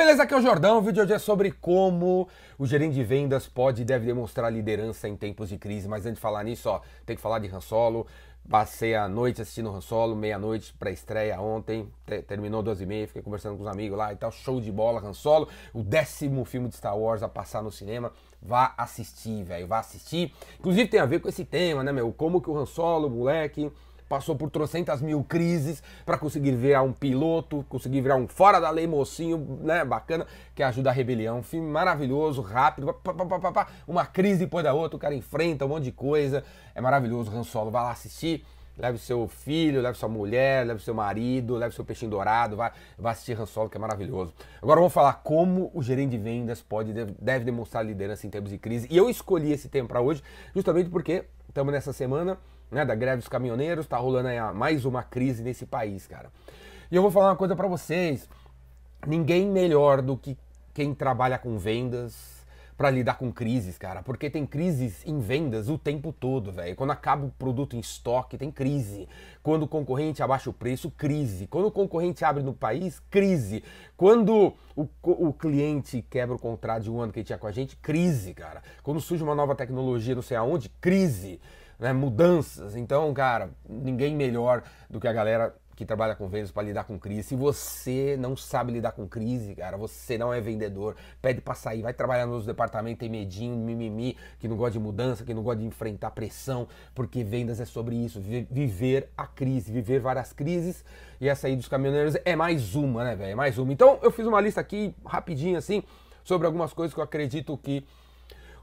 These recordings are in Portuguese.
beleza? Aqui é o Jordão. O vídeo hoje é sobre como o gerente de vendas pode e deve demonstrar liderança em tempos de crise. Mas antes de falar nisso, ó, tem que falar de Han Solo. Passei a noite assistindo Han Solo, meia-noite para estreia ontem, terminou duas e meia, fiquei conversando com os amigos lá e tal, show de bola, Han Solo, o décimo filme de Star Wars a passar no cinema, vá assistir, velho, vá assistir. Inclusive tem a ver com esse tema, né, meu, como que o Han Solo, moleque, passou por trocentas mil crises para conseguir virar um piloto, conseguir virar um fora da lei mocinho, né, bacana, que ajuda a rebelião. Um filme maravilhoso, rápido, pá, pá, pá, uma crise depois da outra, o cara enfrenta um monte de coisa. É maravilhoso, Han Solo, vai lá assistir. Leve seu filho, leve sua mulher, leve seu marido, leve seu peixinho dourado, vai, vai assistir Han Solo, que é maravilhoso. Agora vamos falar como o gerente de vendas pode deve demonstrar liderança em tempos de crise. E eu escolhi esse tema para hoje justamente porque estamos nessa semana né, da greve dos caminhoneiros, tá rolando aí mais uma crise nesse país, cara. E eu vou falar uma coisa para vocês: ninguém melhor do que quem trabalha com vendas para lidar com crises, cara, porque tem crises em vendas o tempo todo, velho. Quando acaba o produto em estoque, tem crise. Quando o concorrente abaixa o preço, crise. Quando o concorrente abre no país, crise. Quando o, o cliente quebra o contrato de um ano que ele tinha com a gente, crise, cara. Quando surge uma nova tecnologia, não sei aonde, crise né, mudanças. Então, cara, ninguém melhor do que a galera que trabalha com vendas para lidar com crise. Se você não sabe lidar com crise, cara, você não é vendedor, pede para sair, vai trabalhar nos departamentos, tem medinho, mimimi, que não gosta de mudança, que não gosta de enfrentar pressão, porque vendas é sobre isso, viver a crise, viver várias crises. E essa aí dos caminhoneiros é mais uma, né, velho? É mais uma. Então, eu fiz uma lista aqui rapidinho assim sobre algumas coisas que eu acredito que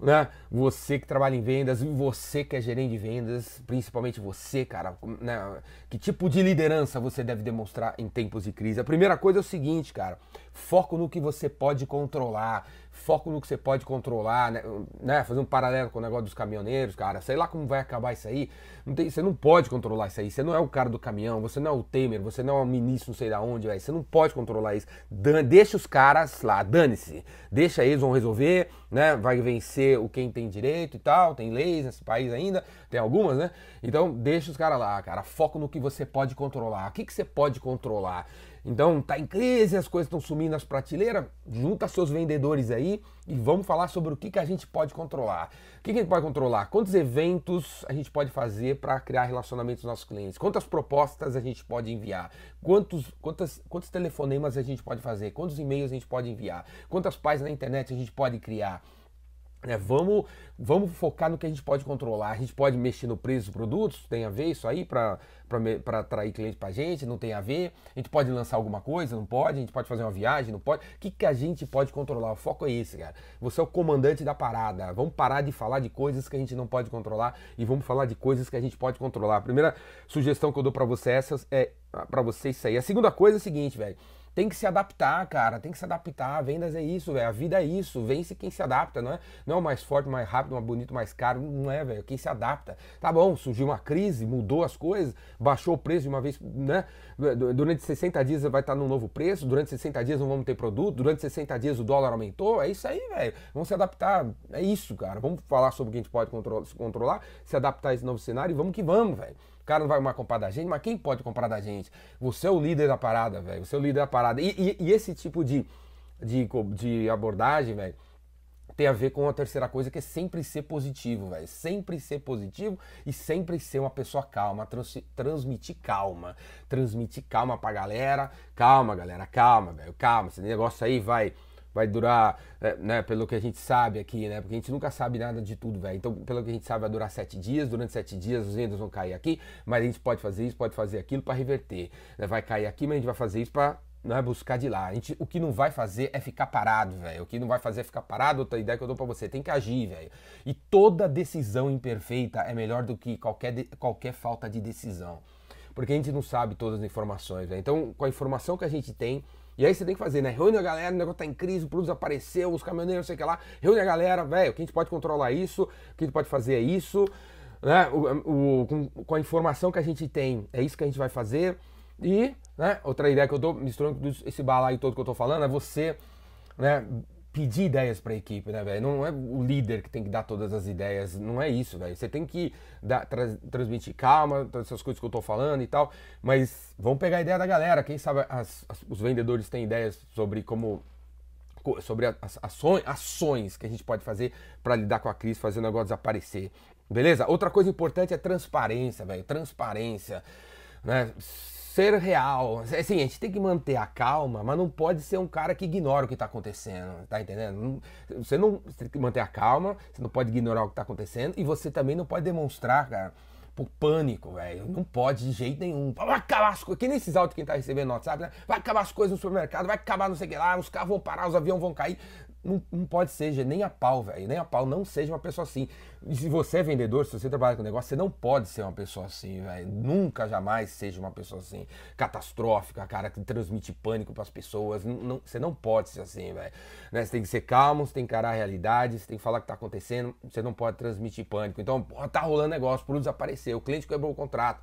né? Você que trabalha em vendas, você que é gerente de vendas, principalmente você, cara, né? Que tipo de liderança você deve demonstrar em tempos de crise? A primeira coisa é o seguinte, cara, foco no que você pode controlar, foco no que você pode controlar, né? né? Fazer um paralelo com o negócio dos caminhoneiros, cara, sei lá como vai acabar isso aí. Não tem, você não pode controlar isso aí. Você não é o cara do caminhão, você não é o Temer, você não é o ministro, não sei da onde, véio. você não pode controlar isso. Dan, deixa os caras lá, dane-se. Deixa eles, vão resolver, né? Vai vencer o quem tem direito e tal. Tem leis nesse país ainda, tem algumas, né? Então deixa os caras lá, cara. Foco no que você pode controlar. O que, que você pode controlar? Então tá em crise, as coisas estão sumindo nas prateleiras, junta seus vendedores aí e vamos falar sobre o que, que a gente pode controlar. O que, que a gente pode controlar? Quantos eventos a gente pode fazer para criar relacionamentos com nossos clientes? Quantas propostas a gente pode enviar? Quantos, quantas, quantos telefonemas a gente pode fazer? Quantos e-mails a gente pode enviar? Quantas páginas na internet a gente pode criar? É, vamos, vamos focar no que a gente pode controlar. A gente pode mexer no preço dos produtos, tem a ver isso aí para atrair cliente para a gente? Não tem a ver. A gente pode lançar alguma coisa? Não pode. A gente pode fazer uma viagem? Não pode. O que, que a gente pode controlar? O foco é esse, cara. Você é o comandante da parada. Vamos parar de falar de coisas que a gente não pode controlar e vamos falar de coisas que a gente pode controlar. A primeira sugestão que eu dou para você essas é para você isso aí. A segunda coisa é a seguinte, velho tem que se adaptar, cara. Tem que se adaptar. Vendas é isso, velho. A vida é isso. Vence quem se adapta, não é? Não é mais forte, mais rápido, mais bonito, mais caro. Não é, velho. Quem se adapta. Tá bom, surgiu uma crise, mudou as coisas, baixou o preço de uma vez, né? Durante 60 dias vai estar num novo preço, durante 60 dias não vamos ter produto, durante 60 dias o dólar aumentou. É isso aí, velho. Vamos se adaptar. É isso, cara. Vamos falar sobre o que a gente pode controlar, se adaptar a esse novo cenário e vamos que vamos, velho cara não vai mais comprar da gente, mas quem pode comprar da gente? Você é o líder da parada, velho. Você é o líder da parada. E, e, e esse tipo de, de, de abordagem, velho, tem a ver com a terceira coisa, que é sempre ser positivo, velho. Sempre ser positivo e sempre ser uma pessoa calma. Trans, transmitir calma. Transmitir calma pra galera. Calma, galera, calma, velho. Calma. Esse negócio aí vai vai durar, é, né, pelo que a gente sabe aqui, né? Porque a gente nunca sabe nada de tudo, velho. Então, pelo que a gente sabe, vai durar sete dias. Durante sete dias os vendas vão cair aqui, mas a gente pode fazer isso, pode fazer aquilo para reverter. Né? Vai cair aqui, mas a gente vai fazer isso para não é buscar de lá. A gente, o que não vai fazer é ficar parado, velho. O que não vai fazer é ficar parado. Outra ideia que eu dou para você, tem que agir, velho. E toda decisão imperfeita é melhor do que qualquer, de, qualquer falta de decisão. Porque a gente não sabe todas as informações, velho. Então, com a informação que a gente tem, e aí você tem que fazer, né? Reúne a galera, o negócio tá em crise, o produto apareceu, os caminhoneiros, sei o que lá. Reúne a galera, velho, o que a gente pode controlar isso, o que a gente pode fazer é isso, né? O, o, com, com, a informação que a gente tem, é isso que a gente vai fazer. E, né, outra ideia que eu tô misturando esse balaio todo que eu tô falando é você, né? Pedir ideias para a equipe, né, velho? Não é o líder que tem que dar todas as ideias, não é isso, velho. Você tem que dar, tra transmitir calma, essas coisas que eu tô falando e tal, mas vamos pegar a ideia da galera. Quem sabe as, as, os vendedores têm ideias sobre como sobre as ações, ações que a gente pode fazer para lidar com a crise, fazer o negócio desaparecer. Beleza? Outra coisa importante é transparência, velho. Transparência. Né? Ser real. Assim, a gente tem que manter a calma, mas não pode ser um cara que ignora o que está acontecendo. Tá entendendo? Você não você tem que manter a calma, você não pode ignorar o que está acontecendo e você também não pode demonstrar, cara por pânico, velho. Não pode de jeito nenhum. Vai acabar as coisas. Que nesses áudios quem tá recebendo WhatsApp, né? Vai acabar as coisas no supermercado, vai acabar não sei o que lá, os carros vão parar, os aviões vão cair. Não, não pode ser, nem a pau, velho. Nem a pau. Não seja uma pessoa assim. E se você é vendedor, se você trabalha com negócio, você não pode ser uma pessoa assim, velho. Nunca, jamais seja uma pessoa assim. Catastrófica, cara, que transmite pânico para as pessoas. Não, não, você não pode ser assim, velho. Né? Você tem que ser calmo, você tem que encarar a realidade, você tem que falar o que tá acontecendo. Você não pode transmitir pânico. Então, tá rolando negócio, o produto desapareceu, o cliente quebrou o contrato.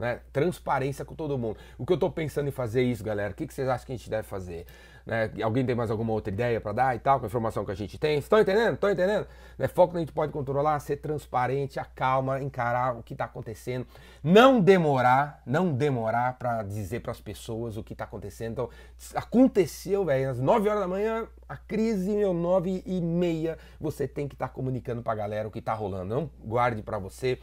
Né? Transparência com todo mundo. O que eu estou pensando em fazer isso, galera. O que, que vocês acham que a gente deve fazer? Né? Alguém tem mais alguma outra ideia para dar e tal, com a informação que a gente tem? Estão entendendo? Estão entendendo? Né? Foco que a gente pode controlar, ser transparente, a calma, encarar o que está acontecendo, não demorar, não demorar para dizer para as pessoas o que está acontecendo. Então, aconteceu, velho, às 9 horas da manhã, a crise, meu, 9 e meia, você tem que estar tá comunicando para a galera o que está rolando. Não guarde para você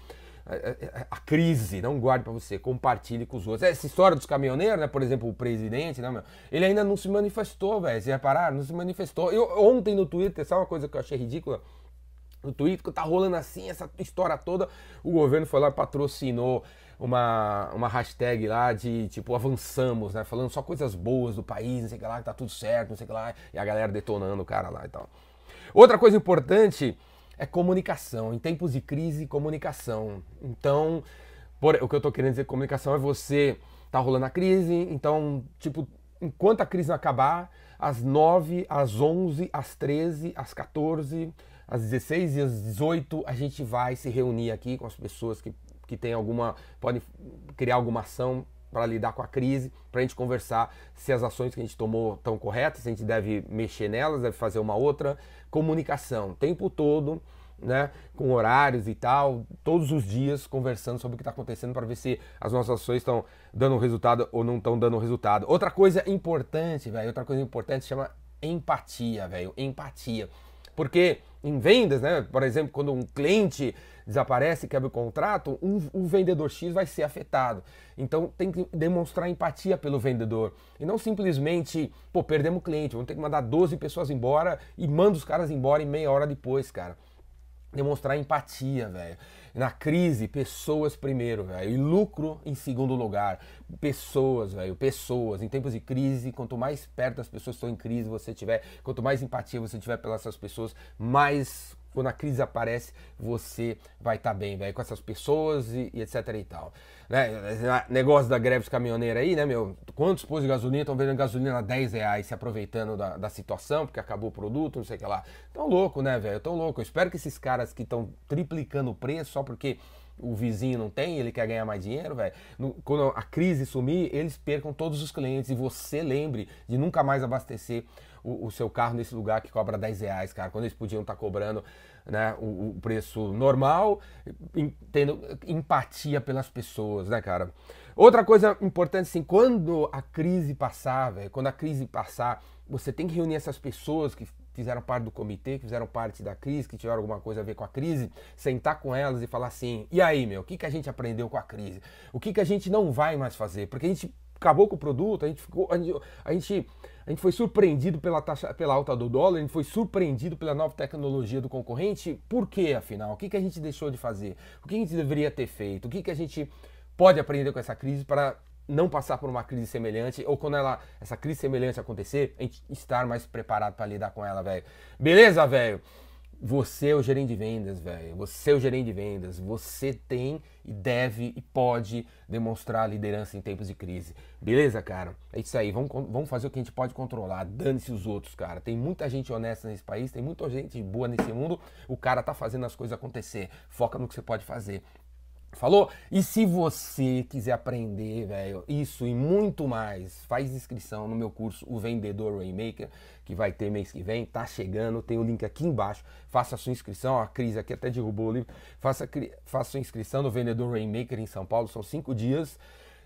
a, crise, não guarde para você, compartilhe com os outros. Essa história dos caminhoneiros, né? Por exemplo, o presidente, né, meu? Ele ainda não se manifestou, velho. Você reparar? Não se manifestou. Eu, ontem no Twitter, sabe uma coisa que eu achei ridícula? No Twitter, tá rolando assim, essa história toda. O governo foi lá patrocinou uma, uma hashtag lá de tipo avançamos, né? Falando só coisas boas do país, não sei o que lá, que tá tudo certo, não sei o que lá. E a galera detonando o cara lá e tal. Outra coisa importante é comunicação. Em tempos de crise, comunicação. Então, por, o que eu estou querendo dizer comunicação é você tá rolando a crise, então, tipo, enquanto a crise não acabar, às 9, às 11, às 13, às 14, às 16 e às 18, a gente vai se reunir aqui com as pessoas que, que têm alguma. podem criar alguma ação para lidar com a crise, para a gente conversar se as ações que a gente tomou estão corretas, se a gente deve mexer nelas, deve fazer uma outra. Comunicação, o tempo todo, né, com horários e tal, todos os dias conversando sobre o que está acontecendo para ver se as nossas ações estão dando resultado ou não estão dando resultado. Outra coisa importante, velho, outra coisa importante chama empatia, velho, empatia. Porque em vendas, né, por exemplo, quando um cliente desaparece, quebra o contrato, um, o vendedor X vai ser afetado. Então tem que demonstrar empatia pelo vendedor. E não simplesmente, pô, perdemos o cliente, vamos ter que mandar 12 pessoas embora e manda os caras embora em meia hora depois, cara. Demonstrar empatia, velho. Na crise, pessoas primeiro, velho. E lucro em segundo lugar. Pessoas, velho. Pessoas. Em tempos de crise, quanto mais perto as pessoas estão em crise você tiver, quanto mais empatia você tiver pelas essas pessoas, mais quando a crise aparece, você vai estar tá bem, velho, com essas pessoas e, e, etc e tal. Né? Negócio da greve dos caminhoneiros aí, né, meu? Quantos postos de gasolina estão vendendo gasolina a 10 reais, se aproveitando da, da situação, porque acabou o produto, não sei o que lá. Tão louco, né, velho? Tão louco. Eu espero que esses caras que estão triplicando o preço só porque o vizinho não tem, ele quer ganhar mais dinheiro, velho. Quando a crise sumir, eles percam todos os clientes e você lembre de nunca mais abastecer o, o, seu carro nesse lugar que cobra 10 reais, cara, quando eles podiam estar tá cobrando né, o, o, preço normal, tendo empatia pelas pessoas, né, cara? Outra coisa importante, assim, quando a crise passar, velho, quando a crise passar, você tem que reunir essas pessoas que fizeram parte do comitê, que fizeram parte da crise, que tiveram alguma coisa a ver com a crise, sentar com elas e falar assim: e aí, meu, o que, que a gente aprendeu com a crise? O que, que a gente não vai mais fazer? Porque a gente acabou com o produto, a gente ficou. A gente, a gente a gente foi surpreendido pela, taxa, pela alta do dólar, a gente foi surpreendido pela nova tecnologia do concorrente. Por quê, afinal? O que, que a gente deixou de fazer? O que a gente deveria ter feito? O que, que a gente pode aprender com essa crise para não passar por uma crise semelhante ou quando ela essa crise semelhante acontecer, a gente estar mais preparado para lidar com ela, velho. Beleza, velho? Você é o gerente de vendas, velho. Você é o gerente de vendas. Você tem e deve e pode demonstrar liderança em tempos de crise. Beleza, cara? É isso aí. Vamos, vamos fazer o que a gente pode controlar. Dane-se os outros, cara. Tem muita gente honesta nesse país, tem muita gente boa nesse mundo. O cara tá fazendo as coisas acontecer. Foca no que você pode fazer. Falou? E se você quiser aprender, velho, isso e muito mais, faz inscrição no meu curso O Vendedor Rainmaker, que vai ter mês que vem, tá chegando, tem o link aqui embaixo. Faça a sua inscrição, a Cris aqui até derrubou o livro. Faça, faça a sua inscrição no Vendedor Rainmaker em São Paulo, são cinco dias.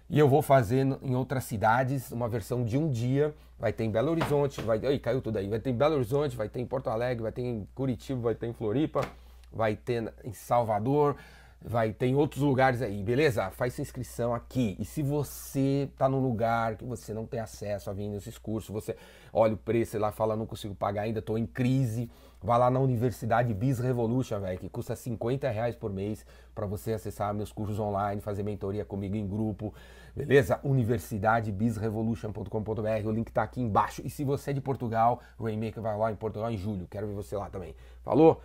E eu vou fazer em outras cidades uma versão de um dia. Vai ter em Belo Horizonte, vai. Ih, caiu tudo aí. Vai ter em Belo Horizonte, vai ter em Porto Alegre, vai ter em Curitiba, vai ter em Floripa, vai ter em Salvador, vai ter em outros lugares aí, beleza? Faz sua inscrição aqui. E se você tá num lugar que você não tem acesso a vir nesses cursos, você olha o preço e lá fala, não consigo pagar ainda, tô em crise Vá lá na Universidade Biz Revolution, velho, que custa 50 reais por mês para você acessar meus cursos online, fazer mentoria comigo em grupo, beleza? Universidadebizrevolution.com.br, o link tá aqui embaixo. E se você é de Portugal, o Rainmaker vai lá em Portugal em julho, quero ver você lá também. Falou?